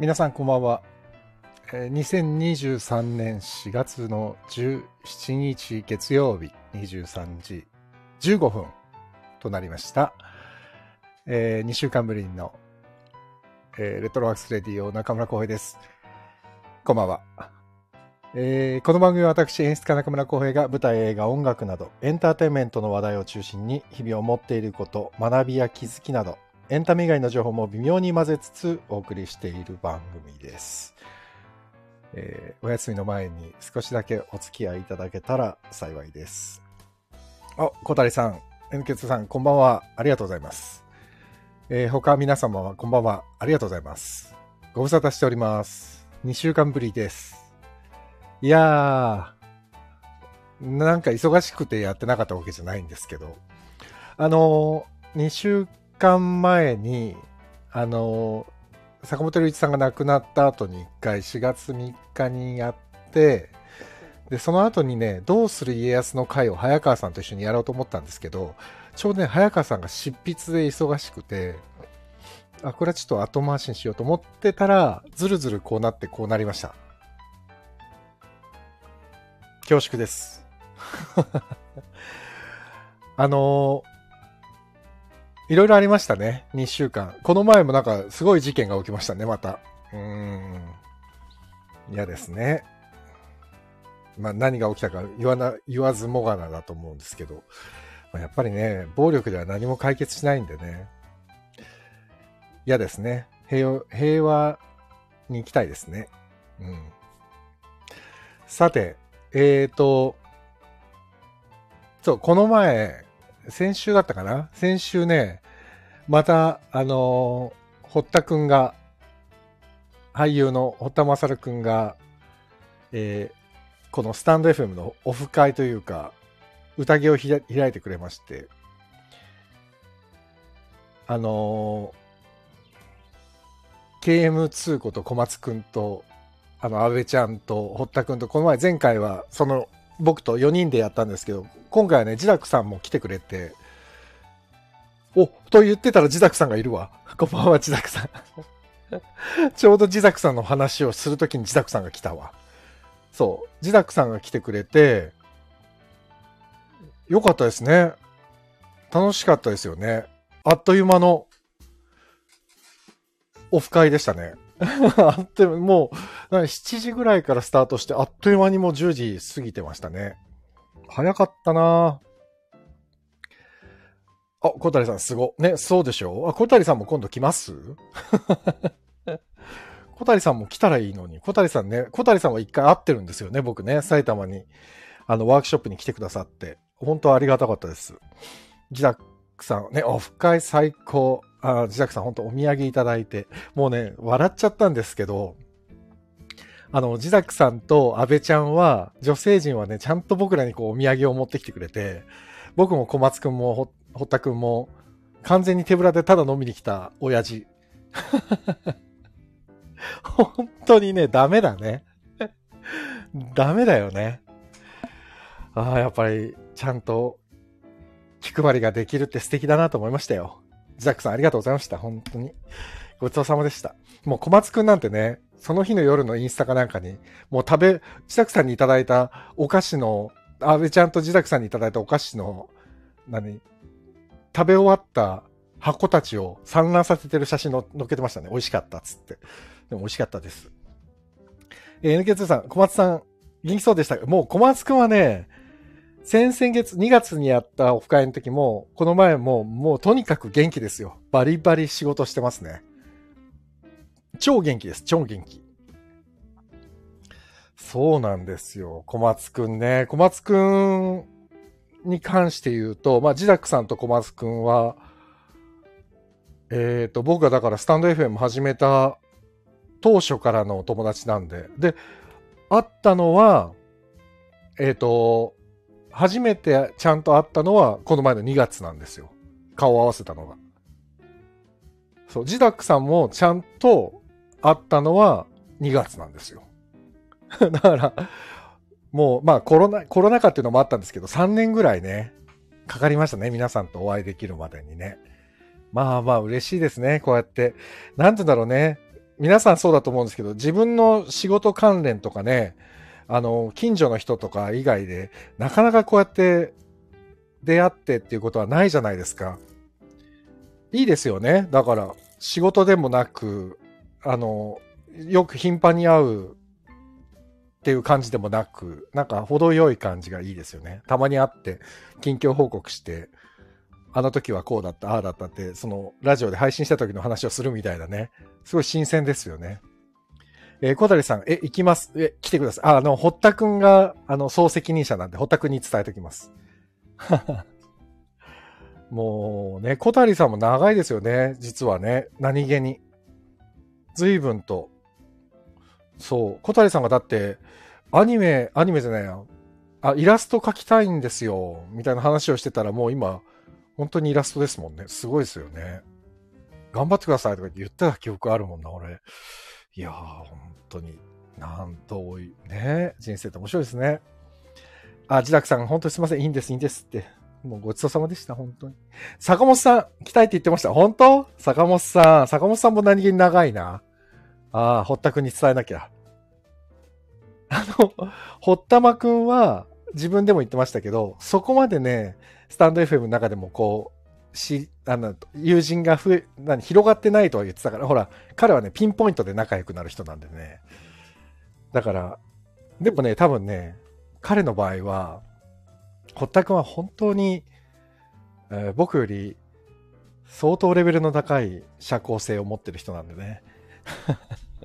皆さんこんばんは。2023年4月の17日月曜日23時15分となりました。え2週間ぶりの、えーレトロワークスレディオ中村浩平です。こんばんは。えーこの番組は私演出家中村浩平が舞台映画音楽などエンターテインメントの話題を中心に日々思っていること学びや気づきなどエンタメ以外の情報も微妙に混ぜつつお送りしている番組です。えーお休みの前に少しだけお付き合いいただけたら幸いです。あ、小谷さん、N さん、こんばんは。ありがとうございます。えー他皆様はこんばんは。ありがとうございます。ご無沙汰しております。2週間ぶりです。いやー、なんか忙しくてやってなかったわけじゃないんですけど、あのー、2週間前に、あの坂本龍一さんが亡くなった後に1回4月3日にやって、で、その後にね、どうする家康の会を早川さんと一緒にやろうと思ったんですけど、ちょうどね、早川さんが執筆で忙しくて、あ、これはちょっと後回しにしようと思ってたら、ずるずるこうなってこうなりました。恐縮です。あのいろいろありましたね。2週間。この前もなんかすごい事件が起きましたね、また。うーん。嫌ですね。まあ何が起きたか言わな、言わずもがなだと思うんですけど。まあやっぱりね、暴力では何も解決しないんでね。嫌ですね。平和、平和に行きたいですね。うん。さて、えーと、そう、この前、先週だったかな先週ね、また、あのー堀田くんが、俳優の堀田勝くんが、えーこのスタンド FM のオフ会というか、宴を開いてくれまして、あのー KM2 こと小松くんと、あの、安倍ちゃんと堀田くんと、この前前回は、その、僕と4人でやったんですけど、今回はね、ジダクさんも来てくれて、お、と言ってたらジダクさんがいるわ。こんばんは、ジダクさん。ちょうどジダクさんの話をするときにジダクさんが来たわ。そう、ジダクさんが来てくれて、よかったですね。楽しかったですよね。あっという間のオフ会でしたね。あっという間もう、7時ぐらいからスタートして、あっという間にもう10時過ぎてましたね。早かったなぁあ、小谷さんすご。ね、そうでしょあ、小谷さんも今度来ます？小谷さんも来たらいいのに。小谷さんね、小谷さんは一回会ってるんですよね、僕ね、埼玉に。あの、ワークショップに来てくださって。本当ありがたかったです。ジダックさん、ね、オフ会最高。あ、ジダックさん本当お土産いただいて。もうね、笑っちゃったんですけど、あの、ジダックさんと安倍ちゃんは、女性陣はね、ちゃんと僕らにこうお土産を持ってきてくれて、僕も小松くんも堀田くんも、完全に手ぶらでただ飲みに来た親父。本当にね、ダメだね。ダメだよね。ああ、やっぱり、ちゃんと、気配りができるって素敵だなと思いましたよ。ジダックさんありがとうございました。本当に。ごちそうさまでした。もう小松くんなんてね、その日の夜のインスタかなんかに、もう食べ、ジダクさんにいただいたお菓子の、安倍ちゃんとジダクさんにいただいたお菓子の、何？食べ終わった箱たちを散乱させてる写真の載っけてましたね。美味しかったっつって。でも美味しかったです。えー NK2 さん、小松さん、元気そうでしたか？もう小松くんはね、先々月、2月にやったオフ会の時も、この前も、もうとにかく元気ですよ。バリバリ仕事してますね。超元気です。超元気。そうなんですよ。小松くんね。小松くんに関して言うと、まあ、ジダックさんと小松くんは、えっ、と、僕がだからスタンド FM 始めた当初からの友達なんで。で、会ったのは、えっ、と、初めてちゃんと会ったのは、この前の2月なんですよ。顔を合わせたのが。そう、ジダックさんもちゃんと会ったのは2月なんですよ。だから、もう、まあコロナ、コロナ禍っていうのもあったんですけど、3年ぐらいね、かかりましたね。皆さんとお会いできるまでにね。まあまあ嬉しいですね。こうやって。なんて言うんだろうね。皆さんそうだと思うんですけど、自分の仕事関連とかね、あの、近所の人とか以外で、なかなかこうやって出会ってっていうことはないじゃないですか。いいですよね。だから、仕事でもなく、あの、よく頻繁に会うっていう感じでもなく、なんか程よい感じがいいですよね。たまに会って、近況報告して、あの時はこうだった、ああだったって、そのラジオで配信した時の話をするみたいなね。すごい新鮮ですよね。えー、小谷さん、え、行きます？え、来てください。あ、あの、堀田くんが、あの、総責任者なんで、堀田くんに伝えておきます。もうね、小谷さんも長いですよね。実はね。何気に。随分と。そう。小谷さんがだって、アニメ、アニメじゃないよ。あ、イラスト描きたいんですよ。みたいな話をしてたら、もう今、本当にイラストですもんね。すごいですよね。頑張ってくださいとか言ってた記憶あるもんな、俺。いやー、本当に。なんと多い、ね。人生って面白いですね。あ、自宅さん、本当にすいません。いいんです、いいんですって。もうごちそうさまでした、本当に。坂本さん、来たいって言ってました。本当？坂本さん。坂本さんも何気に長いな。ああ、堀田くんに伝えなきゃ。あの、堀田間くんは、自分でも言ってましたけど、そこまでね、スタンド FM の中でもこう、し、あの、友人が増え、何、広がってないとは言ってたから、ほら、彼はね、ピンポイントで仲良くなる人なんでね。だから、でもね、多分ね、彼の場合は、堀田くんは本当に、えー、僕より相当レベルの高い社交性を持ってる人なんでね。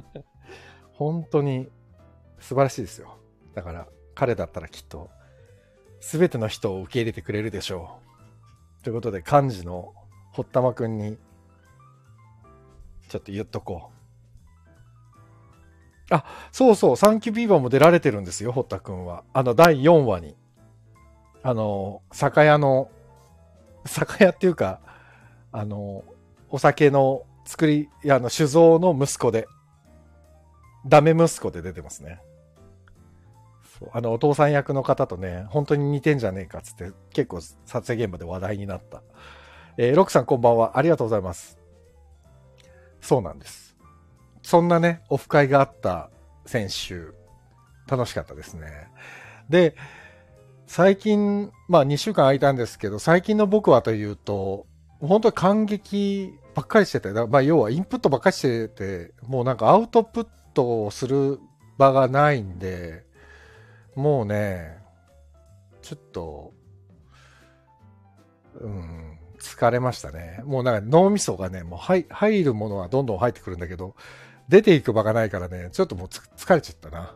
本当に素晴らしいですよ。だから彼だったらきっと全ての人を受け入れてくれるでしょう。ということで幹事の堀田間くんにちょっと言っとこう。あ、そうそう、サンキュービーバーも出られてるんですよ、堀田くんは。あの、第4話に。あの、酒屋の、酒屋っていうか、あの、お酒の作り、あの、酒造の息子で、ダメ息子で出てますね。あの、お父さん役の方とね、本当に似てんじゃねえかっつって、結構撮影現場で話題になった。えー、ロックさんこんばんは。ありがとうございます。そうなんです。そんなね、オフ会があった先週、楽しかったですね。で、最近、まあ2週間空いたんですけど、最近の僕はというと、本当に感激ばっかりしてて、まあ要はインプットばっかりしてて、もうなんかアウトプットをする場がないんで、もうね、ちょっと、うん、疲れましたね。もうなんか脳みそがね、もう入入るものはどんどん入ってくるんだけど、出ていく場がないからね、ちょっともう疲れちゃったな。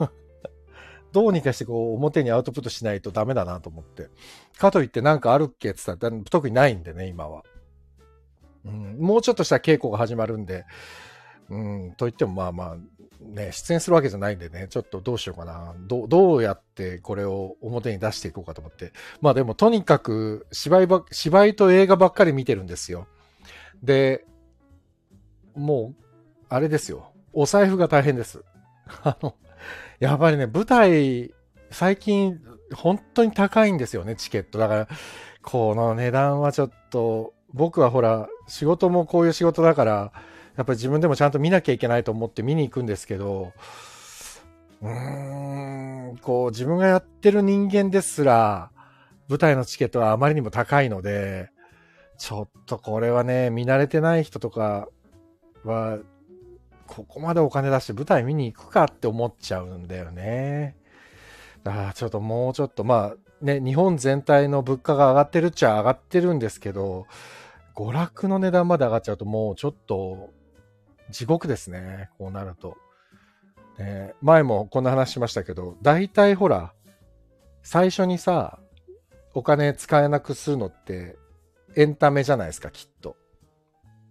どうにかしてこう表にアウトプットしないとダメだなと思って。かといってなんかあるっけって言ったら特にないんでね、今は。うん、もうちょっとしたら稽古が始まるんで、うん、と言ってもまあまあ、ね、出演するわけじゃないんでね、ちょっとどうしようかな。どどうやってこれを表に出していこうかと思って。まあでもとにかく芝居ば、芝居と映画ばっかり見てるんですよ。で、もう、あれですよ。お財布が大変です。あの、やっぱりね、舞台、最近、本当に高いんですよね、チケット。だから、この値段はちょっと、僕はほら、仕事もこういう仕事だから、やっぱり自分でもちゃんと見なきゃいけないと思って見に行くんですけど、うーん、こう、自分がやってる人間ですら、舞台のチケットはあまりにも高いので、ちょっとこれはね、見慣れてない人とかは、ここまでお金出して舞台見に行くかって思っちゃうんだよね。だからちょっともうちょっと、まあね、日本全体の物価が上がってるっちゃ上がってるんですけど、娯楽の値段まで上がっちゃうともうちょっと地獄ですね。こうなると。ね、前もこんな話しましたけど、大体ほら、最初にさ、お金使えなくするのってエンタメじゃないですか、きっと。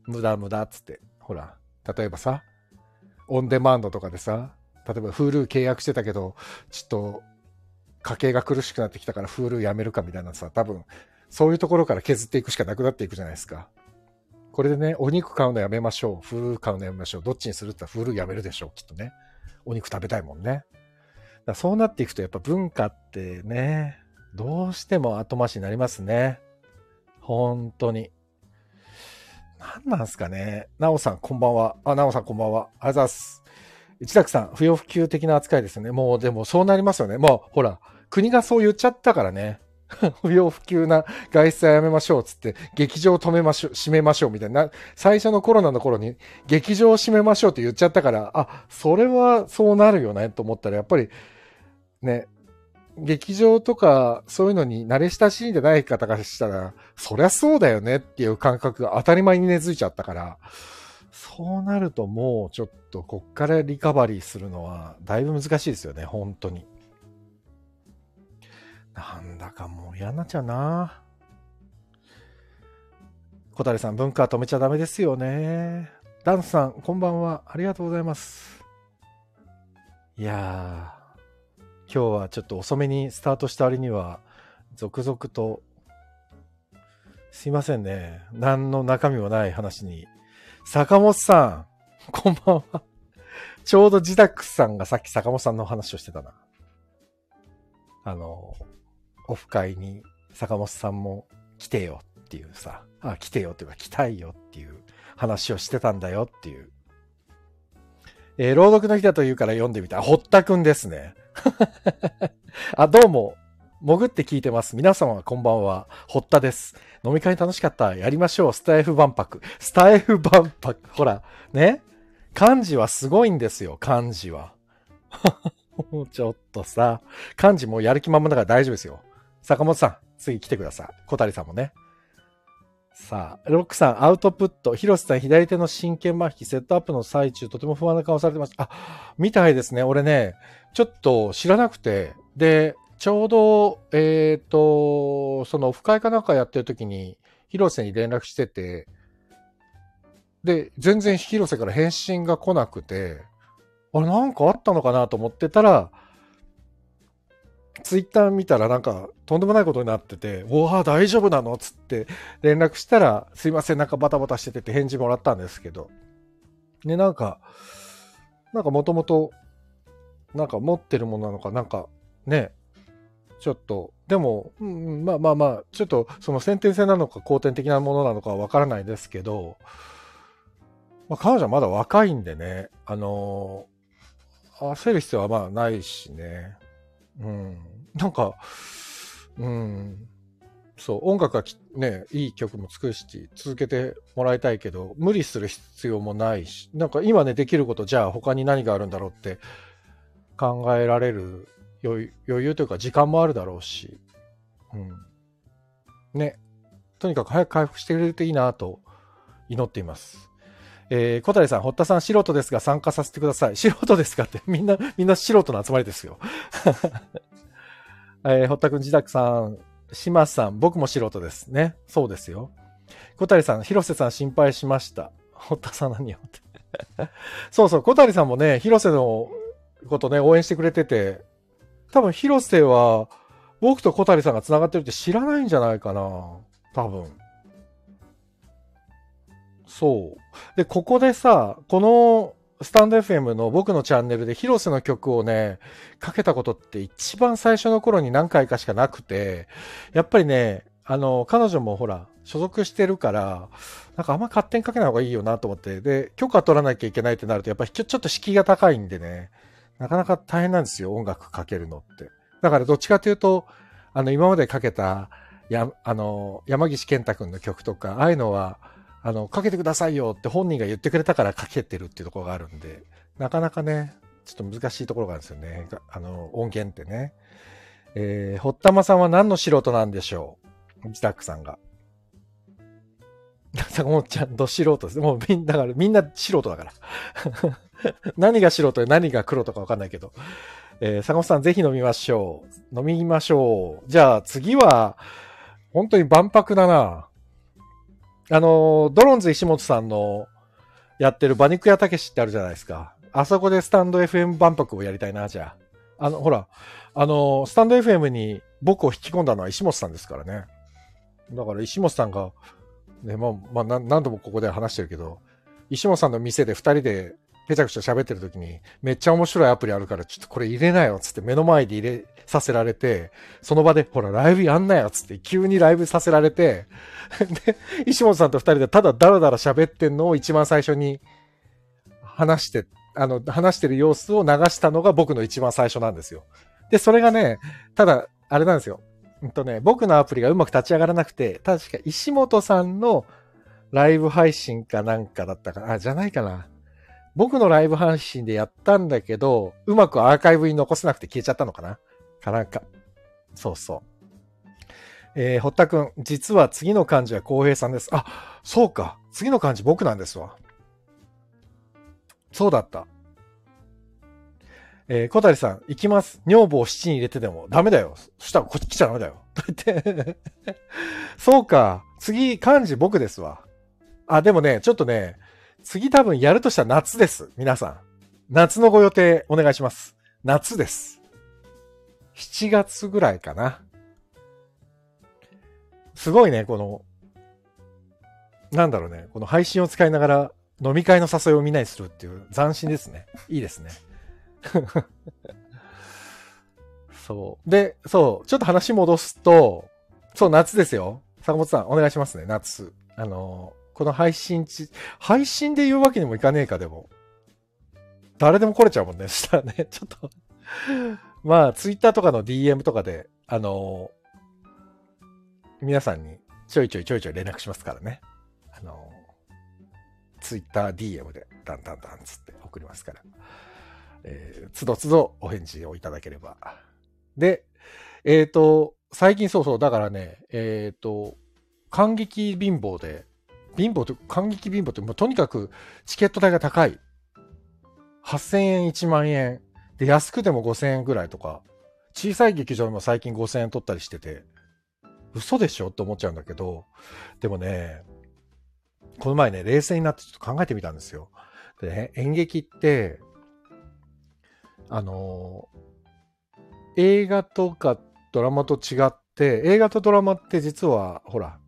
無駄無駄っつって。ほら、例えばさ、オンデマンドとかでさ、例えば Hulu 契約してたけど、ちょっと家計が苦しくなってきたから Hulu やめるかみたいなさ、多分そういうところから削っていくしかなくなっていくじゃないですか。これでね、お肉買うのやめましょう。Hulu 買うのやめましょう。どっちにするって言ったら Hulu やめるでしょう、きっとね。お肉食べたいもんね。だそうなっていくとやっぱ文化ってね、どうしても後回しになりますね。本当に。何なんすかね。なおさん、こんばんは。あ、なおさん、こんばんは。あざいます。一楽さん、不要不急的な扱いですよね。もう、でも、そうなりますよね。もう、ほら、国がそう言っちゃったからね。不要不急な外出はやめましょう。つって、劇場を止めましょう、閉めましょう。みたいな。最初のコロナの頃に、劇場を閉めましょうって言っちゃったから、あ、それはそうなるよね、と思ったら、やっぱり、ね、劇場とかそういうのに慣れ親しんでない方からしたら、そりゃそうだよねっていう感覚が当たり前に根付いちゃったから、そうなるともうちょっとこっからリカバリーするのはだいぶ難しいですよね、本当に。なんだかもう嫌なっちゃうな。小谷さん、文化止めちゃダメですよね。ダンスさん、こんばんは。ありがとうございます。いやー、今日はちょっと遅めにスタートした割には、続々と、すいませんね。何の中身もない話に。坂本さん、こんばんは。ちょうど自宅さんがさっき坂本さんの話をしてたな。あの、オフ会に坂本さんも来てよっていうさ、あ、来てよっていうか来たいよっていう話をしてたんだよっていう。えー朗読の日だと言うから読んでみた。堀田くんですね。あ、どうも。潜って聞いてます。皆様こんばんは。堀田です。飲み会楽しかった。やりましょう。スタイフ万博。スタイフ万博。ほら、ね。漢字はすごいんですよ。漢字は。も うちょっとさ。漢字もうやる気満々だから大丈夫ですよ。坂本さん、次来てください。小谷さんもね。さあ、ロックさん、アウトプット。広瀬さん、左手の神経麻痺、セットアップの最中、とても不安な顔されてました。あ、みたいですね。俺ね、ちょっと知らなくて。で、ちょうど、えっ、と、そのオフ会かなんかやってる時に、広瀬に連絡してて、で、全然広瀬から返信が来なくて、あれ、なんかあったのかなと思ってたら、ツイッター見たらなんかとんでもないことになってて、おわ、大丈夫なの？つって連絡したら、すいません、なんかバタバタしててって返事もらったんですけど。ね、なんか、なんかもともと、なんか持ってるものなのか、なんかね、ちょっと、でも、うん、まあまあまあ、ちょっとその先天性なのか後天的なものなのかはわからないですけど、まあ、彼女はまだ若いんでね、あの焦る必要はまあないしね。うん。なんか、うん。そう、音楽はきね、いい曲も作るし、続けてもらいたいけど、無理する必要もないし、なんか今ね、できること、じゃあ他に何があるんだろうって考えられる余余裕というか時間もあるだろうし、うん。ね。とにかく早く回復してくれるといいなと祈っています。えー、小谷さん、堀田さん、素人ですが参加させてください。素人ですかって、みんな、みんな素人の集まりですよ。えー、堀田くん、自宅さん、島さん、僕も素人ですね。そうですよ。小谷さん、広瀬さん心配しました。堀田さん何よって。そうそう、小谷さんもね、広瀬のことね、応援してくれてて、多分広瀬は、僕と小谷さんが繋がってるって知らないんじゃないかな。多分。そう。で、ここでさ、このスタンド FM の僕のチャンネルで広瀬の曲をね、かけたことって一番最初の頃に何回かしかなくて、やっぱりね、あの、彼女もほら、所属してるから、なんかあんま勝手にかけない方がいいよなと思って、で、許可取らなきゃいけないってなると、やっぱりちょっと敷居が高いんでね、なかなか大変なんですよ、音楽かけるのって。だからどっちかというと、あの、今までかけた、や、あの、山岸健太くんの曲とか、ああいうのは、あの、かけてくださいよって本人が言ってくれたからかけてるっていうところがあるんで、なかなかね、ちょっと難しいところがあるんですよね。あの、音源ってね。えー、堀田間さんは何の素人なんでしょう？自宅さんが。坂本ちゃん、ど素人です。もうみんな、だからみんな素人だから。何が素人で何が黒とかわかんないけど。えー、坂本さんぜひ飲みましょう。飲みましょう。じゃあ次は、本当に万博だな。あの、ドローンズ石本さんのやってる馬肉屋たけしってあるじゃないですか。あそこでスタンド FM 万博をやりたいな、じゃあ。あの、ほら、あの、スタンド FM に僕を引き込んだのは石本さんですからね。だから石本さんが、ね、まあ、まあ、何度もここで話してるけど、石本さんの店で二人でぺちゃくちゃ喋ってる時に、めっちゃ面白いアプリあるから、ちょっとこれ入れなよ、つって目の前で入れさせられて、その場で、ほら、ライブやんなよ、つって、急にライブさせられて、で、石本さんと二人でただダラダラ喋ってんのを一番最初に話して、あの、話してる様子を流したのが僕の一番最初なんですよ。で、それがね、ただ、あれなんですよ。うんとね、僕のアプリがうまく立ち上がらなくて、確か石本さんのライブ配信かなんかだったかな。あ、じゃないかな。僕のライブ配信でやったんだけど、うまくアーカイブに残せなくて消えちゃったのかなかなんか。そうそう。えー、堀田くん、実は次の漢字は浩平さんです。あ、そうか。次の漢字僕なんですわ。そうだった。えー、小谷さん、行きます。女房を七に入れてでもダメだよ。そしたらこっち来ちゃダメだよ。と言って そうか。次、漢字僕ですわ。あ、でもね、ちょっとね、次多分やるとしたら夏です。皆さん。夏のご予定お願いします。夏です。7月ぐらいかな。すごいね、この、なんだろうね、この配信を使いながら飲み会の誘いをみんなにするっていう斬新ですね。いいですね。そう。で、そう、ちょっと話戻すと、そう、夏ですよ。坂本さん、お願いしますね、夏。あのこの配信ち、配信で言うわけにもいかねえか、でも。誰でも来れちゃうもんね。したらね、ちょっとまあ、ツイッターとかの DM とかで、あのー、皆さんにちょいちょいちょいちょい連絡しますからね。あのー、ツイッター DM で、ダンダンダンつって送りますから。えー、つどつどお返事をいただければ。で、えっ、ー、と、最近そうそう、だからね、えっ、ー、と、感激貧乏で、貧乏と、感激貧乏って、もうとにかくチケット代が高い。8000円、1万円。で、安くても5000円ぐらいとか、小さい劇場も最近5000円取ったりしてて、嘘でしょ？って思っちゃうんだけど、でもね、この前ね、冷静になってちょっと考えてみたんですよ。でね、演劇って、あの映画とかドラマと違って、映画とドラマって実は、ほら、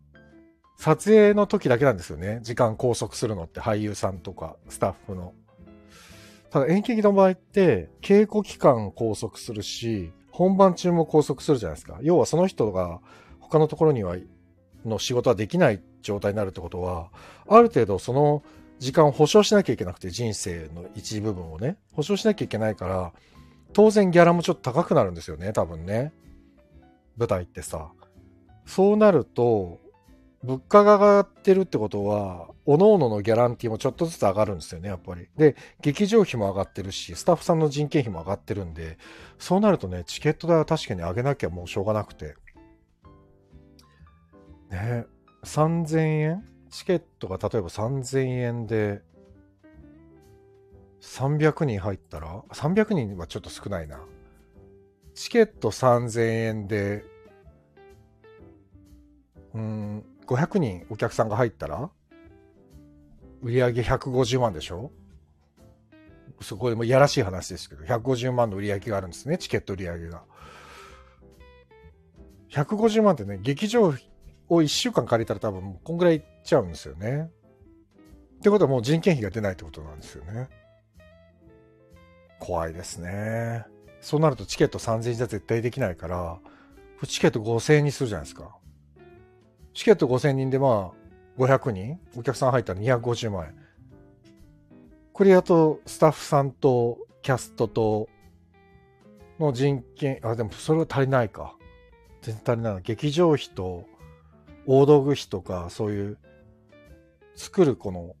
撮影の時だけなんですよね。時間拘束するのって俳優さんとかスタッフの。ただ演劇の場合って、稽古期間拘束するし、本番中も拘束するじゃないですか。要はその人が他のところには、の仕事はできない状態になるってことは、ある程度その時間を保証しなきゃいけなくて、人生の一部分をね、保証しなきゃいけないから、当然ギャラもちょっと高くなるんですよね、多分ね。舞台ってさ。そうなると、物価が上がってるってことは、各々のギャランティーもちょっとずつ上がるんですよね、やっぱり。で、劇場費も上がってるし、スタッフさんの人件費も上がってるんで、そうなるとね、チケット代は確かに上げなきゃもうしょうがなくて。ね、3000円？チケットが例えば3000円で、300人入ったら、300人はちょっと少ないな。チケット3000円で、うん、500人お客さんが入ったら、売り上げ150万でしょ？そこでもいやらしい話ですけど、150万の売り上げがあるんですね、チケット売り上げが。150万ってね、劇場を1週間借りたら多分こんぐらいいっちゃうんですよね。ってことはもう人件費が出ないってことなんですよね。怖いですね。そうなるとチケット3000円じゃ絶対できないから、チケット5000円にするじゃないですか。チケット5000人でまあ、500人お客さん入ったら250万円。これやと、スタッフさんとキャストとの人件、あ、でもそれは足りないか。全然足りない。劇場費と大道具費とか、そういう作るこの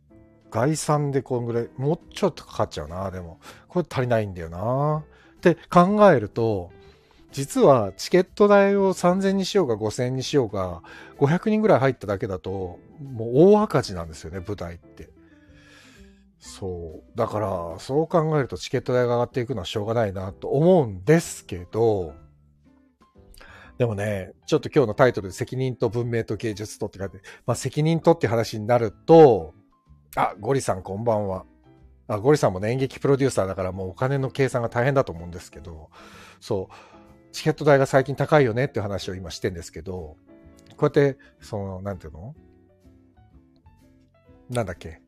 概算でこんぐらい、もうちょっとかかっちゃうな、でも。これ足りないんだよな。って考えると、実はチケット代を3000にしようか5000にしようか、500人ぐらい入っただけだと、もう大赤字なんですよね、舞台って。そう。だから、そう考えるとチケット代が上がっていくのはしょうがないなと思うんですけど、でもね、ちょっと今日のタイトルで責任と文明と芸術とって書いて、まあ責任とって話になると、あ、ゴリさんこんばんは。あ、ゴリさんもね、演劇プロデューサーだからもうお金の計算が大変だと思うんですけど、そう。チケット代が最近高いよねっていう話を今してんですけど、こうやって、その、なんていうの？なんだっけ？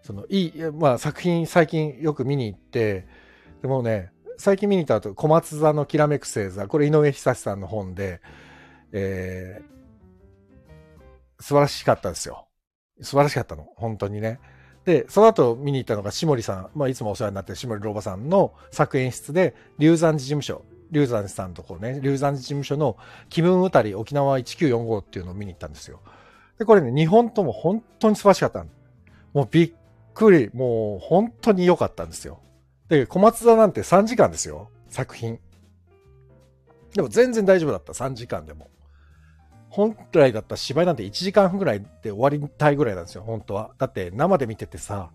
その、いい、まあ作品最近よく見に行って、でもね、最近見に行った後、小松座のきらめく星座、これ井上久志さんの本で、えー、素晴らしかったですよ。素晴らしかったの。本当にね。で、その後見に行ったのが、下森さん、まあ、いつもお世話になってる下森老婆さんの作演出で、龍山寺事務所、龍山寺さんとこね、龍山寺事務所の気分歌り沖縄1945っていうのを見に行ったんですよ。で、これね、日本とも本当に素晴らしかったもうびっくり、もう本当に良かったんですよ。で、小松座なんて3時間ですよ、作品。でも全然大丈夫だった、3時間でも。本来だった芝居なんて1時間半ぐらいで終わりたいぐらいなんですよ、本当は。だって生で見ててさ、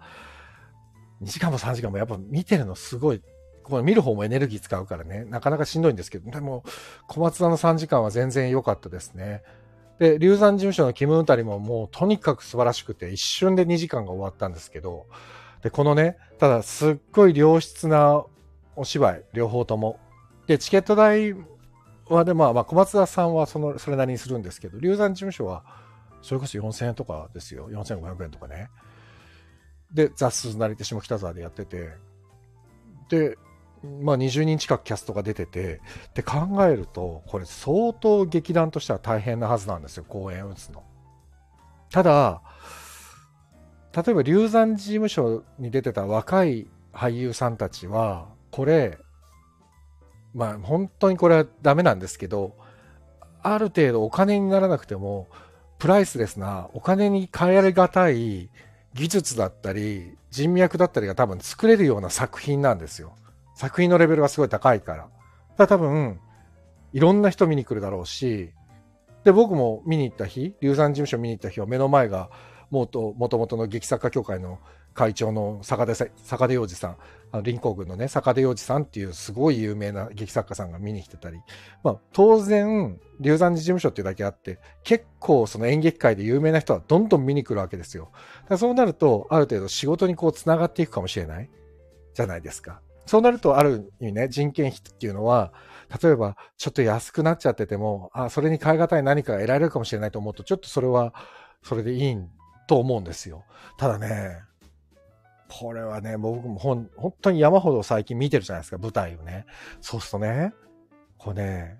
2時間も3時間もやっぱ見てるのすごい、これ見る方もエネルギー使うからね、なかなかしんどいんですけど、でも小松座の3時間は全然良かったですね。で、龍山事務所のキム・ウンタリももうとにかく素晴らしくて、一瞬で2時間が終わったんですけど、で、このね、ただすっごい良質なお芝居、両方とも。で、チケット代はで、まあ、まあ、小松田さんはその、それなりにするんですけど、龍山事務所は、それこそ4000円とかですよ。4500円とかね。で、雑数なりて下北沢でやってて、で、まあ20人近くキャストが出てて、で考えると、これ相当劇団としては大変なはずなんですよ、公演打つの。ただ、例えば龍山事務所に出てた若い俳優さんたちは、これ、まあ本当にこれはダメなんですけど、ある程度お金にならなくても、プライスレスなお金に変えられがたい技術だったり、人脈だったりが多分作れるような作品なんですよ。作品のレベルがすごい高いから。だから多分、いろんな人見に来るだろうし、で、僕も見に行った日、龍山事務所見に行った日は目の前が、もと、もともとの劇作家協会の会長の坂出坂出洋二さん、あの林行軍のね、坂出洋二さんっていうすごい有名な劇作家さんが見に来てたり、まあ当然、龍山寺事務所っていうだけあって、結構その演劇界で有名な人はどんどん見に来るわけですよ。だそうなると、ある程度仕事にこう繋がっていくかもしれないじゃないですか。そうなると、ある意味ね、人件費っていうのは、例えば、ちょっと安くなっちゃってても、あ、それに変え難い何かが得られるかもしれないと思うと、ちょっとそれは、それでいいと思うんですよ。ただね、これはね、僕も本当に山ほど最近見てるじゃないですか、舞台をね。そうするとね、これね、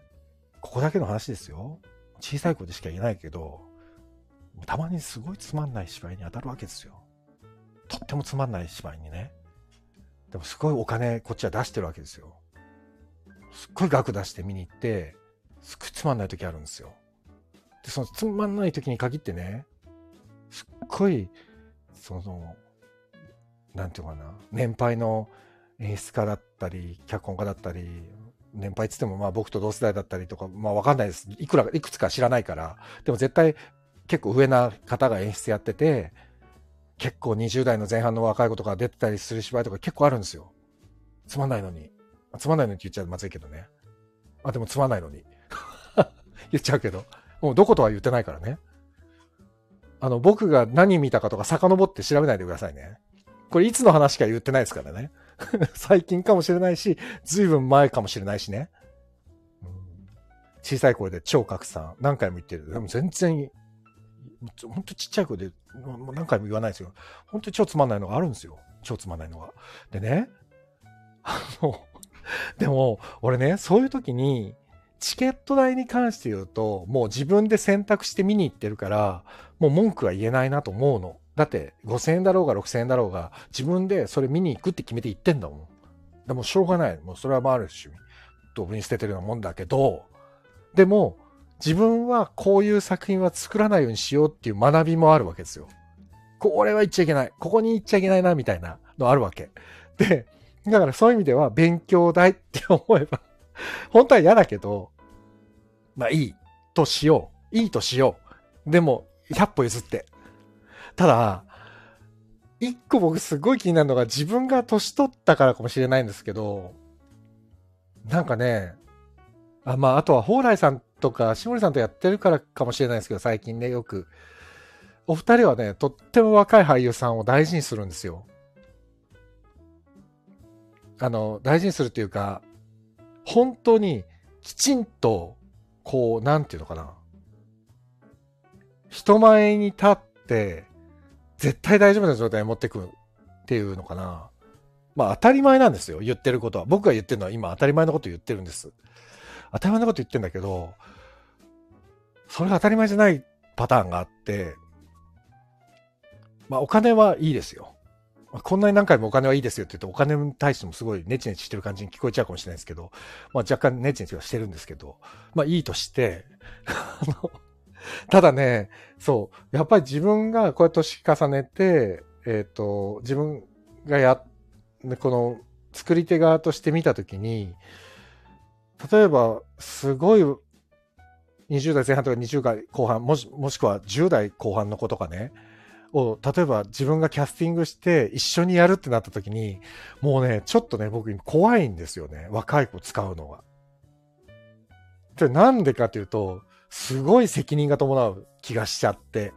ここだけの話ですよ。小さい子でしか言えないけど、たまにすごいつまんない芝居に当たるわけですよ。とってもつまんない芝居にね。でもすごいお金こっちは出してるわけですよ。すっごい額出して見に行って、すっごいつまんない時あるんですよ。で、そのつまんない時に限ってね、すっごい、その、なんていうかな、年配の演出家だったり、脚本家だったり、年配っつってもまあ僕と同世代だったりとか、まあわかんないです。いくら、いくつか知らないから。でも絶対結構上な方が演出やってて、結構20代の前半の若い子とか出てたりする芝居とか結構あるんですよ。つまんないのに。つまんないのにって言っちゃうまずいけどね。あ、でもつまんないのに。言っちゃうけど。もうどことは言ってないからね。あの、僕が何見たかとか遡って調べないでくださいね。これいつの話か言ってないですからね。最近かもしれないし、ずいぶん前かもしれないしね。小さい声で超拡散何回も言ってる。でも全然、ほんとちっちゃい声でもう何回も言わないですよ。本当に超つまんないのがあるんですよ。超つまんないのが。でね、あの、でも、俺ね、そういう時に、チケット代に関して言うと、もう自分で選択して見に行ってるから、もう文句は言えないなと思うの。だって5000円だろうが6000円だろうが自分でそれ見に行くって決めて行ってんだもん。でもしょうがない。もうそれはまああるし、ドブに捨ててるようなもんだけど、でも自分はこういう作品は作らないようにしようっていう学びもあるわけですよ。これは言っちゃいけない。ここに行っちゃいけないなみたいなのあるわけ。で、だからそういう意味では勉強代って思えば 本当は嫌だけど、まあいいとしよう。いいとしよう。でも、100歩譲って。ただ、一個僕すごい気になるのが自分が年取ったからかもしれないんですけど、なんかね、あまあ、あとは蓬莱さんとか下森さんとやってるからかもしれないですけど、最近ね、よく。お二人はね、とっても若い俳優さんを大事にするんですよ。あの、大事にするっていうか、本当にきちんと、こう、なんていうのかな。人前に立って、絶対大丈夫な状態に持ってくっていうのかな。まあ当たり前なんですよ、言ってることは。僕が言ってるのは今当たり前のこと言ってるんです。当たり前のこと言ってんだけど、それが当たり前じゃないパターンがあって、まあお金はいいですよ。こんなに何回もお金はいいですよって言うと、お金に対してもすごいネチネチしてる感じに聞こえちゃうかもしれないですけど、まあ若干ネチネチはしてるんですけど、まあいいとして、あの、ただね、そう、やっぱり自分がこうやって年重ねて、えっ、ー、と、自分がや、この作り手側として見たときに、例えば、すごい20代前半とか20代後半もし、もしくは10代後半の子とかね、を、例えば自分がキャスティングして一緒にやるってなった時に、もうね、ちょっとね、僕怖いんですよね。若い子使うのが。で、なんでかっていうと、すごい責任が伴う気がしちゃって。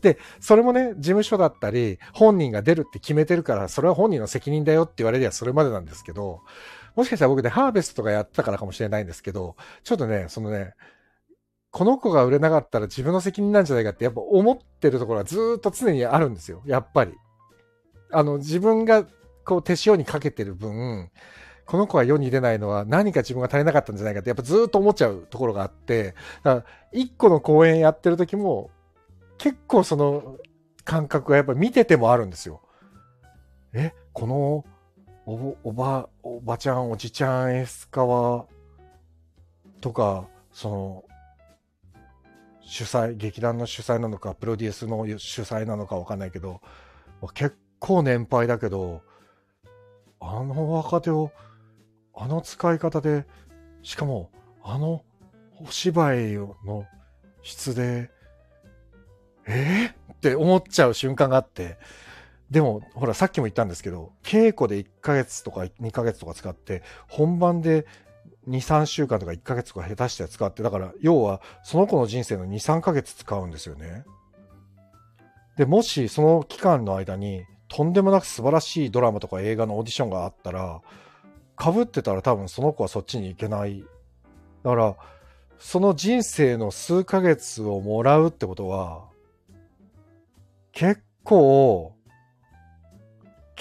で、それもね、事務所だったり、本人が出るって決めてるから、それは本人の責任だよって言われりゃそれまでなんですけど、もしかしたら僕でハーベストとかやったからかもしれないんですけど、ちょっとね、そのね、この子が売れなかったら自分の責任なんじゃないかってやっぱ思ってるところはずっと常にあるんですよ。やっぱり。あの、自分がこう手塩にかけてる分、この子が世に出ないのは何か自分が足りなかったんじゃないかってやっぱずっと思っちゃうところがあって、だから一個の公演やってる時も結構その感覚がやっぱ見ててもあるんですよ。え、このおおば、おばちゃん、おじちゃんエスカワとか、その、主催、劇団の主催なのか、プロデュースの主催なのかわかんないけど、結構年配だけど、あの若手を、あの使い方で、しかも、あのお芝居の質で、えー、って思っちゃう瞬間があって、でも、ほら、さっきも言ったんですけど、稽古で1ヶ月とか2ヶ月とか使って、本番で2、3週間とか1ヶ月とか下手して使って、だから、要は、その子の人生の2、3ヶ月使うんですよね。で、もし、その期間の間に、とんでもなく素晴らしいドラマとか映画のオーディションがあったら、被ってたら多分その子はそっちに行けない。だから、その人生の数ヶ月をもらうってことは、結構、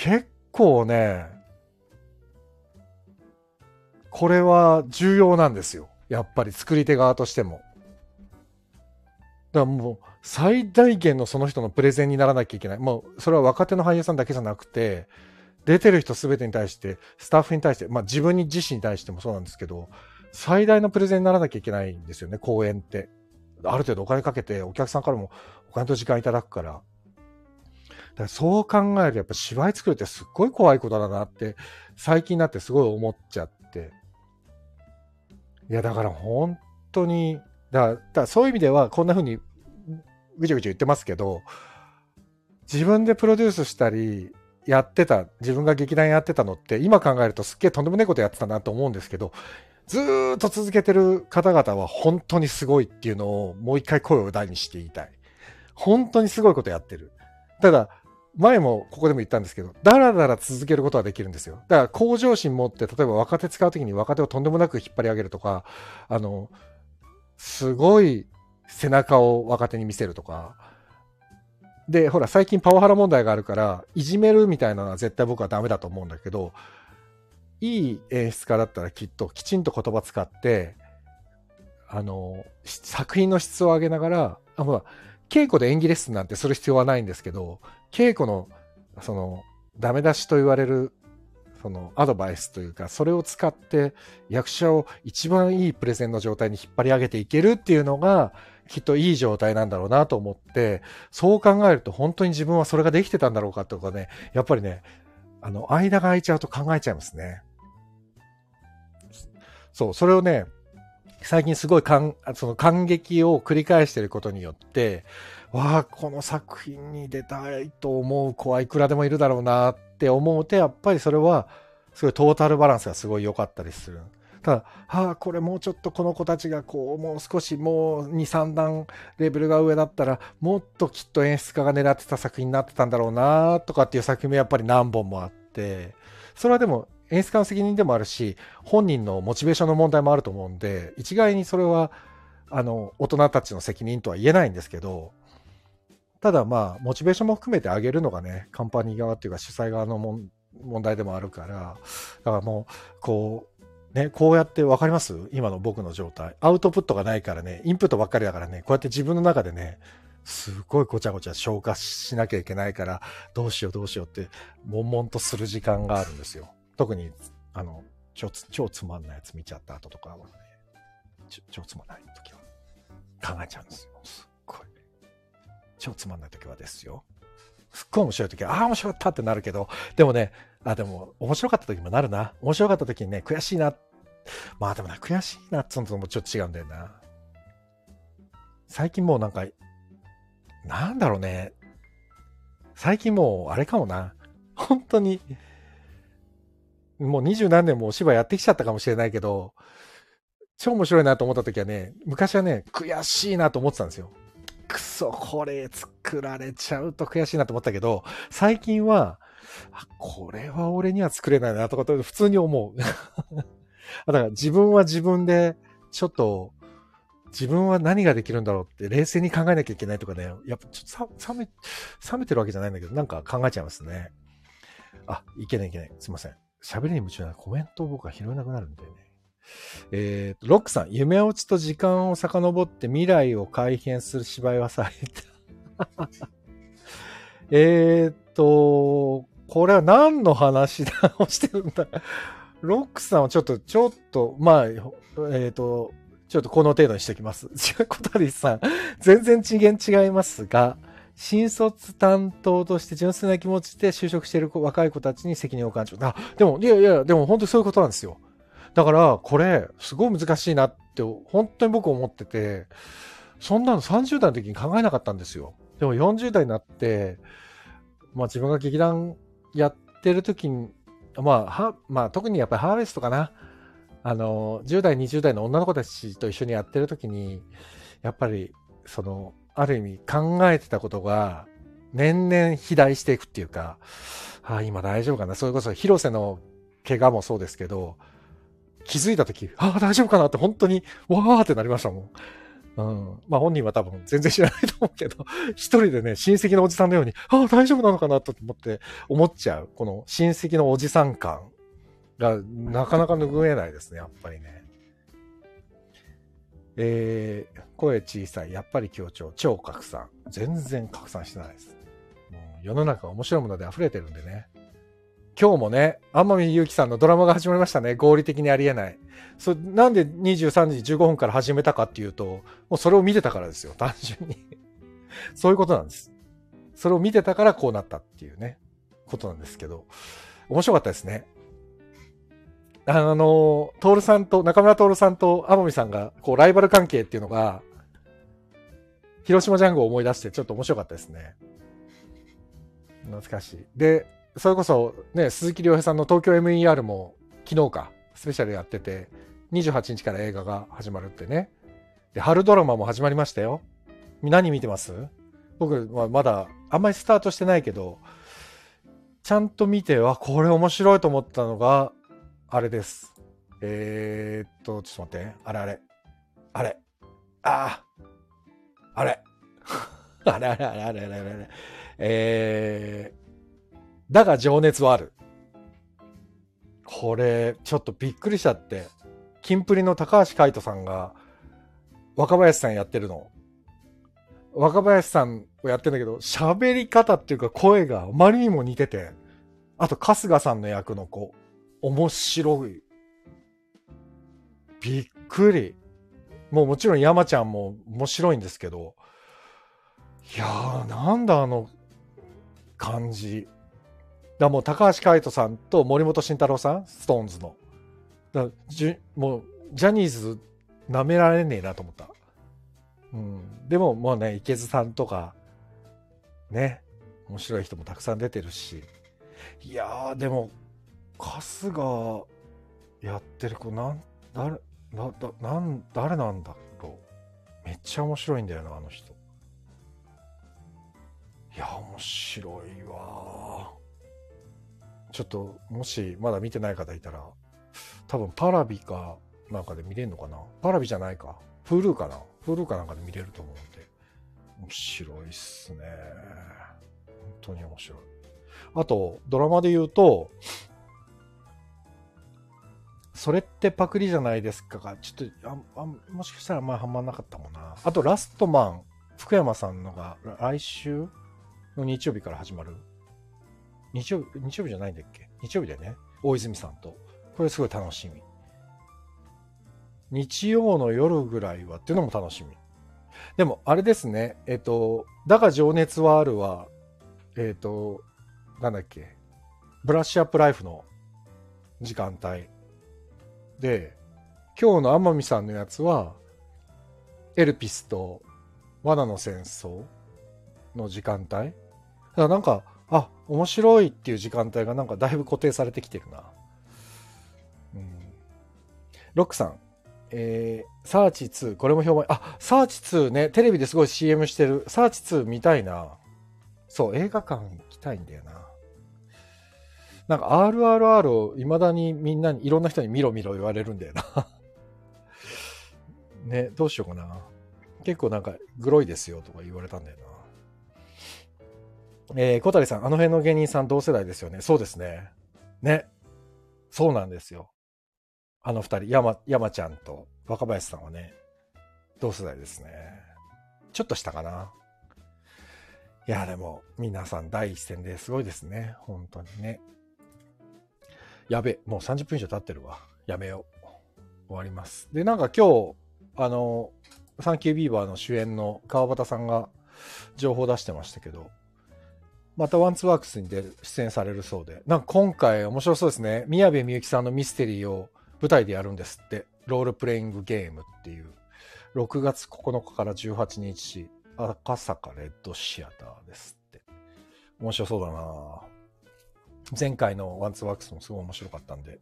結構ね、これは重要なんですよ。やっぱり作り手側としても。だからもう最大限のその人のプレゼンにならなきゃいけない。もうそれは若手の俳優さんだけじゃなくて、出てる人全てに対して、スタッフに対して、まあ自分に自身に対してもそうなんですけど、最大のプレゼンにならなきゃいけないんですよね、公演って。ある程度お金かけて、お客さんからもお金と時間いただくから。だそう考えるとやっぱ芝居作るってすっごい怖いことだなって、最近になってすごい思っちゃって。いや、だから本当に、だからそういう意味ではこんな風にぐちゃぐちゃ言ってますけど、自分でプロデュースしたり、やってた、自分が劇団やってたのって、今考えるとすっげえとんでもないことやってたなと思うんですけど、ずーっと続けてる方々は本当にすごいっていうのをもう一回声を大にして言いたい。本当にすごいことやってる。ただ、前もここでも言ったんですけど、だらだら続けることはできるんですよ。だから向上心持って、例えば若手使うときに若手をとんでもなく引っ張り上げるとか、あの、すごい背中を若手に見せるとか。で、ほら、最近パワハラ問題があるから、いじめるみたいなのは絶対僕はダメだと思うんだけど、いい演出家だったらきっときちんと言葉使って、あの、作品の質を上げながら、あ、ほら、稽古で演技レッスンなんてする必要はないんですけど、稽古の、その、ダメ出しと言われる、その、アドバイスというか、それを使って役者を一番いいプレゼンの状態に引っ張り上げていけるっていうのが、きっといい状態なんだろうなと思って、そう考えると本当に自分はそれができてたんだろうかとかね、やっぱりね、あの、間が空いちゃうと考えちゃいますね。そう、それをね、最近すごい感、その感激を繰り返していることによって、わあ、この作品に出たいと思う子はいくらでもいるだろうなって思うと、やっぱりそれは、すごいトータルバランスがすごい良かったりする。ただ、はあ、これもうちょっとこの子たちがこう、もう少しもう2、3段レベルが上だったら、もっときっと演出家が狙ってた作品になってたんだろうなとかっていう作品もやっぱり何本もあって、それはでも演出家の責任でもあるし、本人のモチベーションの問題もあると思うんで、一概にそれは、あの、大人たちの責任とは言えないんですけど、ただまあ、モチベーションも含めてあげるのがね、カンパニー側っていうか主催側のも問題でもあるから、だからもう、こう、ね、こうやって分かります？今の僕の状態。アウトプットがないからね、インプットばっかりだからね、こうやって自分の中でね、すごいごちゃごちゃ消化しなきゃいけないから、どうしようどうしようって、悶々とする時間があるんですよ。特に、あの、超超つまんないやつ見ちゃった後とかはね、超つまんない時は考えちゃうんですよ。すっごい。超つまんない時はですよ。すっごい面白い時は、ああ、面白かったってなるけど、でもね、あ、でも、面白かった時もなるな。面白かった時にね、悔しいな。まあでもな、悔しいなってのともちょっと違うんだよな。最近もうなんか、なんだろうね。最近もう、あれかもな。本当に、もう二十何年もお芝居やってきちゃったかもしれないけど、超面白いなと思った時はね、昔はね、悔しいなと思ってたんですよ。くそ、これ作られちゃうと悔しいなと思ったけど、最近は、あ、これは俺には作れないなとか普通に思う。だから自分は自分で、ちょっと、自分は何ができるんだろうって冷静に考えなきゃいけないとかね、やっぱちょっと冷め、冷めてるわけじゃないんだけど、なんか考えちゃいますね。あ、いけないいけない。すいません。喋りに夢中なコメントを僕は拾えなくなるんだよね。えー、ロックさん、夢落ちと時間を遡って未来を改変する芝居はされた。えっと、これは何の話だ？をしてるんだ。ロックさんはちょっと、ちょっと、まあ、えっ、ー、と、ちょっとこの程度にしておきます。小谷さん、全然次元違いますが、新卒担当として純粋な気持ちで就職している若い子たちに責任を感じる。あ、でも、いやいや、でも本当にそういうことなんですよ。だから、これ、すごい難しいなって、本当に僕思ってて、そんなの30代の時に考えなかったんですよ。でも40代になって、まあ自分が劇団やってる時に、まあ、は、まあ特にやっぱりハーベストかな。あの、10代、20代の女の子たちと一緒にやってる時に、やっぱり、その、ある意味考えてたことが、年々肥大していくっていうか、ああ、今大丈夫かな。それこそ広瀬の怪我もそうですけど、気づいたとき、ああ、大丈夫かなって本当に、わーってなりましたもん。うん。まあ本人は多分全然知らないと思うけど、一人でね、親戚のおじさんのように、ああ、大丈夫なのかなと思って、思っちゃう。この親戚のおじさん感がなかなか拭えないですね、やっぱりね。えー、声小さい、やっぱり強調、超拡散。全然拡散してないです。もう世の中面白いもので溢れてるんでね。今日もね、天海祐希さんのドラマが始まりましたね。合理的にありえない。そなんで23時15分から始めたかっていうと、もうそれを見てたからですよ。単純にそういうことなんです。それを見てたからこうなったっていうね、ことなんですけど、面白かったですね。あの、トールさんと、中村トールさんと天海さんが、こう、ライバル関係っていうのが、広島ジャンゴを思い出してちょっと面白かったですね。懐かしい。で、それこそね、鈴木亮平さんの東京 MER も昨日か、スペシャルやってて、28日から映画が始まるってね。で、春ドラマも始まりましたよ。何見てます？僕はまだあんまりスタートしてないけど、ちゃんと見て、わ、これ面白いと思ったのが、あれです。えー、っと、ちょっと待って。あれあれ。あれ。ああ。あれ。あれあれあれあれあれあれ。えー、だが情熱はある。これ、ちょっとびっくりしちゃって。キンプリの高橋海人さんが、若林さんやってるの。若林さんをやってんだけど、喋り方っていうか声があまりにも似てて、あと春日さんの役の子、面白い。びっくり。もうもちろん山ちゃんも面白いんですけど、いやー、なんだあの感じ。だもう高橋海人さんと森本慎太郎さん、ストーンズの。だじもう、ジャニーズ舐められねえなと思った。うん。でももうね、池津さんとか、ね、面白い人もたくさん出てるし。いやー、でも、春日やってる子、なん、誰、な、だ、なん、誰なんだろう。めっちゃ面白いんだよな、あの人。いや、面白いわちょっと、もしまだ見てない方いたら、多分パラビかなんかで見れるのかな？パラビじゃないか。フルーかな？フルーかなんかで見れると思うんで。面白いっすね。本当に面白い。あと、ドラマで言うと、それってパクリじゃないですかが、ちょっと、ああもしかしたらあんまあはまんなかったもんな。あと、ラストマン、福山さんのが来週の日曜日から始まる。日曜日、日曜日じゃないんだっけ？日曜日だよね。大泉さんと。これすごい楽しみ。日曜の夜ぐらいはっていうのも楽しみ。でも、あれですね。えっと、だが情熱はあるは、えっと、なんだっけ？ブラッシュアップライフの時間帯。で、今日の天海さんのやつは、エルピスと罠の戦争の時間帯だからなんか、あ、面白いっていう時間帯がなんかだいぶ固定されてきてるな。うん。ロックさん、えー、サーチ2、これも評判、あ、サーチ2ね、テレビですごい CM してる。サーチ2見たいな。そう、映画館行きたいんだよな。なんか RRR を未だにみんなに、いろんな人に見ろ見ろ言われるんだよな。ね、どうしようかな。結構なんか、グロいですよとか言われたんだよな。えー、小谷さん、あの辺の芸人さん同世代ですよね。そうですね。ね。そうなんですよ。あの二人、山、山ちゃんと若林さんはね、同世代ですね。ちょっとしたかな。いや、でも、皆さん第一線ですごいですね。本当にね。やべ、もう30分以上経ってるわ。やめよう。終わります。で、なんか今日、あの、サンキュービーバーの主演の川端さんが情報出してましたけど、またワンツワークスに出、出演されるそうで、なんか今回面白そうですね。宮部みゆきさんのミステリーを舞台でやるんですって。ロールプレイングゲームっていう。6月9日から18日、赤坂レッドシアターですって。面白そうだな前回のワンツーワークスもすごい面白かったんで、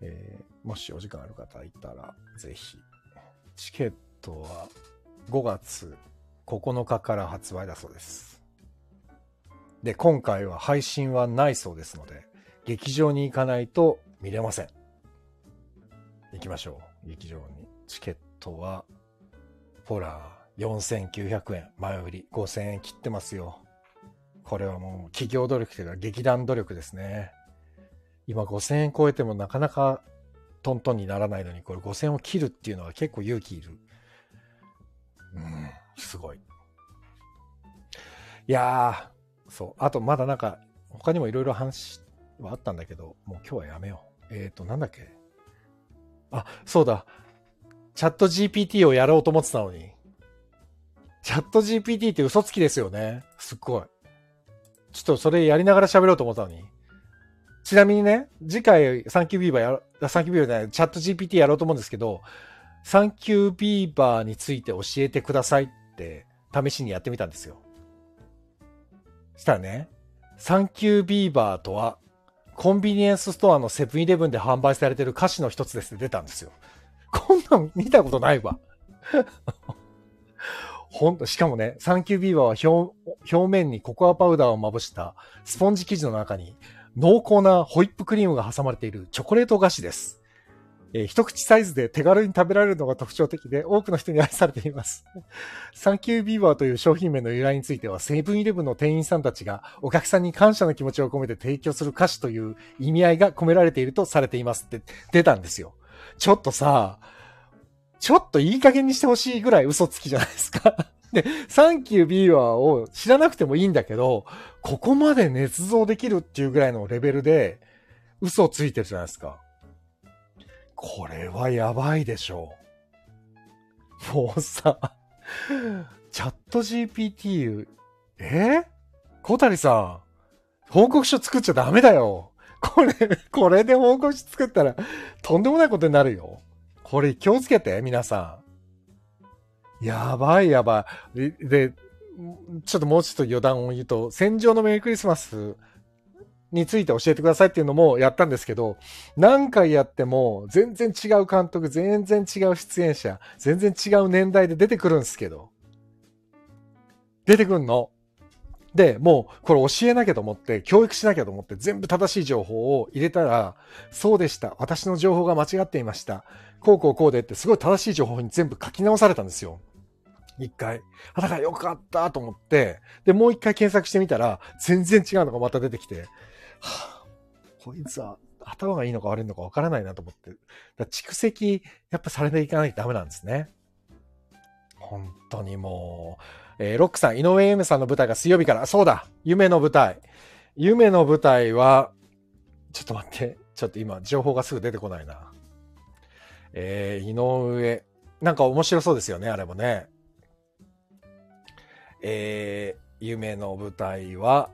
えー、もしお時間ある方いたら、ぜひ。チケットは5月9日から発売だそうです。で、今回は配信はないそうですので、劇場に行かないと見れません。行きましょう。劇場に。チケットは、ほら、4900円。前売り。5000円切ってますよ。これはもう企業努力というか劇団努力ですね。今5000円超えてもなかなかトントンにならないのに、これ5000円を切るっていうのは結構勇気いる。うん、すごい。いやー、そう。あとまだなんか、他にもいろいろ話はあったんだけど、もう今日はやめよう。えっ、ー、と、なんだっけ？あ、そうだ。チャット GPT をやろうと思ってたのに。チャット GPT って嘘つきですよね。すっごい。ちょっとそれやりながら喋ろうと思ったのに。ちなみにね、次回サンキュービーバーやろ、サンキュービーバーじゃない、チャット GPT やろうと思うんですけど、サンキュービーバーについて教えてくださいって試しにやってみたんですよ。したらね、サンキュービーバーとはコンビニエンスストアのセブンイレブンで販売されてる菓子の一つですって出たんですよ。こんなん見たことないわ。ほんと、しかもね、サンキュービーバーは表表面にココアパウダーをまぶしたスポンジ生地の中に濃厚なホイップクリームが挟まれているチョコレート菓子です。えー、一口サイズで手軽に食べられるのが特徴的で、多くの人に愛されています。サンキュービーバーという商品名の由来については、セブンイレブンの店員さんたちがお客さんに感謝の気持ちを込めて提供する菓子という意味合いが込められているとされていますって出たんですよ。ちょっとさ、ちょっといい加減にしてほしいぐらい嘘つきじゃないですか。で、サンキュービーバーを知らなくてもいいんだけど、ここまで捏造できるっていうぐらいのレベルで嘘ついてるじゃないですか。これはやばいでしょう。もうさ、チャット GPT、え？小谷さん、報告書作っちゃダメだよ。これ、これで報告書作ったら、とんでもないことになるよ。これ気をつけて、皆さん。やばいやばい。で、ちょっともうちょっと余談を言うと、戦場のメリークリスマスについて教えてくださいっていうのもやったんですけど、何回やっても全然違う監督、全然違う出演者、全然違う年代で出てくるんですけど。出てくんの。で、もうこれ教えなきゃと思って、教育しなきゃと思って全部正しい情報を入れたら、そうでした。私の情報が間違っていました。こうこうこうでってすごい正しい情報に全部書き直されたんですよ。一回。あ、だからよかったと思って、で、もう一回検索してみたら、全然違うのがまた出てきて、はあ、こいつは頭がいいのか悪いのかわからないなと思って。だ蓄積、やっぱされていかないとダメなんですね。本当にもう、えーロックさん、井上夢さんの舞台が水曜日から、そうだ夢の舞台。夢の舞台は、ちょっと待って、ちょっと今、情報がすぐ出てこないな。えー、井上、なんか面白そうですよね、あれもね。えー、夢の舞台は、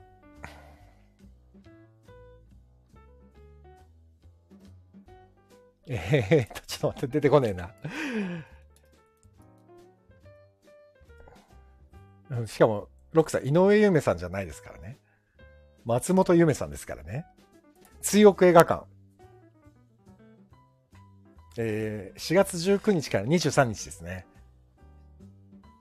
えーと、ちょっと待って、出てこねえな。しかも、ロックさん、井上夢さんじゃないですからね。松本夢さんですからね。追憶映画館。えー、4月19日から23日ですね。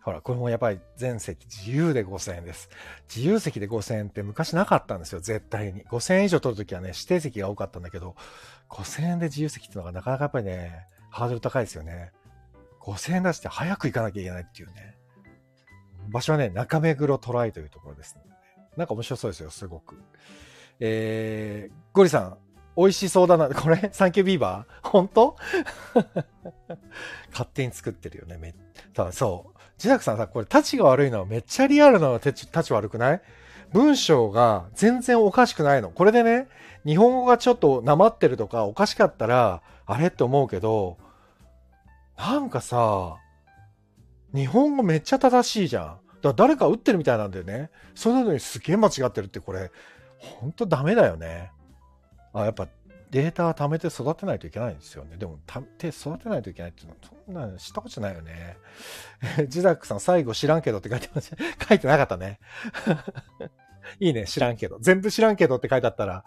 ほら、これもやっぱり全席自由で5000円です。自由席で5000円って昔なかったんですよ、絶対に。5000円以上取るときはね、指定席が多かったんだけど、5000円で自由席っていうのがなかなかやっぱりね、ハードル高いですよね。5000円出して早く行かなきゃいけないっていうね。場所はね、中目黒トライというところです、ね。なんか面白そうですよ、すごく。えー、ゴリさん、美味しそうだな。これ？サンキュービーバー？本当？勝手に作ってるよね。めただそう。自宅さんさ、これ、立ちが悪いのはめっちゃリアルなの立ち立ち悪くない？文章が全然おかしくないの。これでね、日本語がちょっとなまってるとかおかしかったら、あれって思うけど、なんかさ、日本語めっちゃ正しいじゃん。だから誰か打ってるみたいなんだよね。それなのにすげえ間違ってるってこれ、ほんとダメだよね。あ、やっぱデータは貯めて育てないといけないんですよね。でも、貯めて育てないといけないっていうのは、そんなの知ったことないよね。ジザックさん、最後知らんけどって書いてました。書いてなかったね。いいね、知らんけど。全部知らんけどって書いてあったら、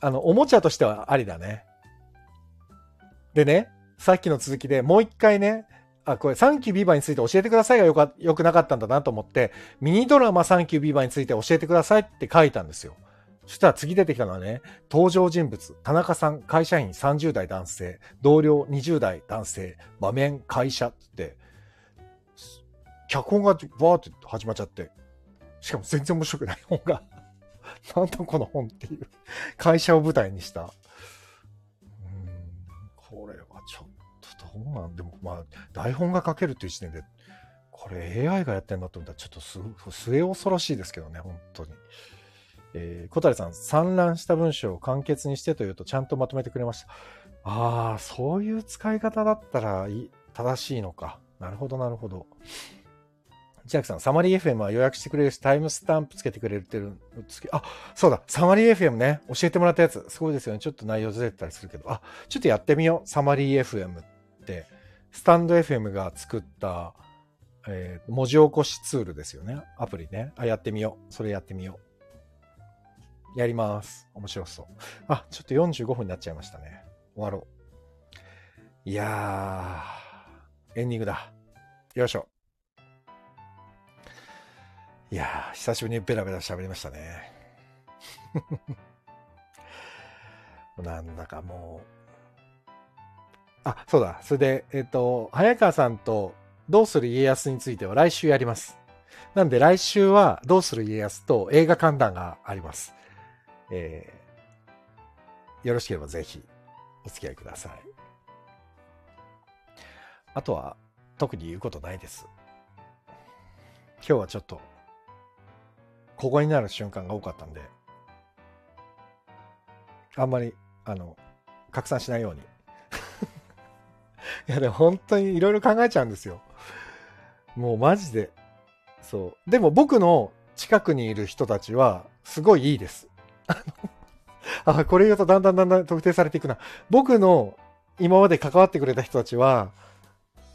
あの、おもちゃとしてはありだね。でね、さっきの続きでもう一回ね、あ、これ、サンキュービーバーについて教えてくださいがよか、よくなかったんだなと思って、ミニドラマサンキュービーバーについて教えてくださいって書いたんですよ。そしたら次出てきたのはね、登場人物、田中さん、会社員30代男性、同僚20代男性、場面、会社って、脚本がバーって始まっちゃって、しかも全然面白くない 本が。なんだこの本っていう。会社を舞台にした。これはちょっとどうなんでも、まあ、台本が書けるっていう時点で、これ AI がやってんだと思ったらちょっとす、末恐ろしいですけどね、本当に。えー、小谷さん、散乱した文章を簡潔にしてというとちゃんとまとめてくれました。ああ、そういう使い方だったら正しいのか。なるほど、なるほど。ジャックさん、サマリー FM は予約してくれるし、タイムスタンプつけてくれるってる、つけ、あ、そうだ、サマリー FM ね、教えてもらったやつ、すごいですよね。ちょっと内容ずれてたりするけど、あ、ちょっとやってみよう。サマリー FM って、スタンド FM が作った、えー文字起こしツールですよね。アプリね。あ、やってみよう。それやってみよう。やります。面白そう。あ、ちょっと45分になっちゃいましたね。終わろう。いやー、エンディングだ。よいしょ。いやー、久しぶりにベラベラ喋りましたね。なんだかもう。あ、そうだ。それで、えっ、と、早川さんとどうする家康については来週やります。なんで来週はどうする家康と映画観覧があります。えーよろしければぜひお付き合いください。あとは特に言うことないです。今日はちょっとここになる瞬間が多かったんで、あんまり、あの、拡散しないように。いや、でも本当にいろいろ考えちゃうんですよ。もうマジで。そう。でも僕の近くにいる人たちは、すごいいいです。あのあ、これ言うとだんだんだんだん特定されていくな。僕の今まで関わってくれた人たちは、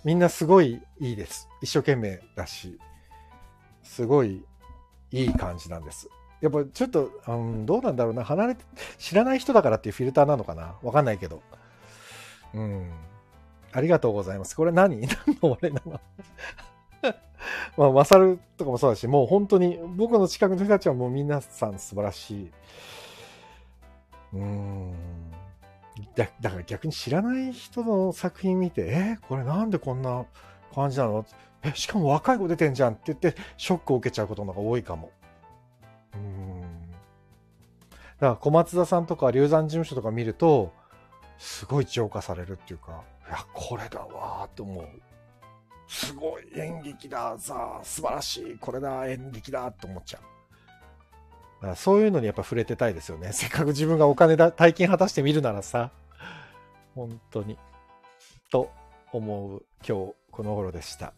みんなすごいいいです。一生懸命だし、すごいいい感じなんです。やっぱちょっと、うん、どうなんだろうな。離れて、知らない人だからっていうフィルターなのかなわかんないけど。うん。ありがとうございます。これ何？何の俺なの まあ、マサルとかもそうだし、もう本当に僕の近くの人たちはもう皆さん素晴らしい。うーん。だだから逆に知らない人の作品見て、えこれなんでこんな感じなの？え、しかも若い子出てんじゃんって言って、ショックを受けちゃうことの方が多いかも。うん。だから小松田さんとか龍山事務所とか見ると、すごい浄化されるっていうか、いや、これだわーって思う。すごい演劇だ、さあ、素晴らしい、これだ、演劇だって思っちゃう。だからそういうのにやっぱ触れてたいですよね。せっかく自分がお金だ、大金果たしてみるならさ、本当に。と思う今日この頃でした。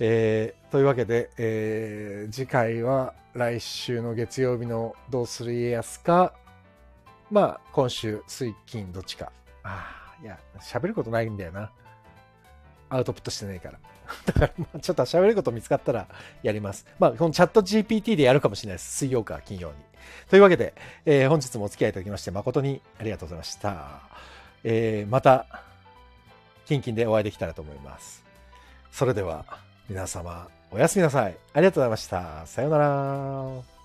えーというわけで、えー次回は来週の月曜日の「どうする家康か」まあ今週水金どっちかああいや喋ることないんだよなアウトプットしてないから。だからまあちょっと喋ること見つかったらやります。まあこのチャット GPT でやるかもしれないです。水曜か金曜に。というわけで、えー本日もお付き合いいただきまして誠にありがとうございました、えーまたキンキンでお会いできたらと思います。それでは皆様おやすみなさい。ありがとうございました。さようなら。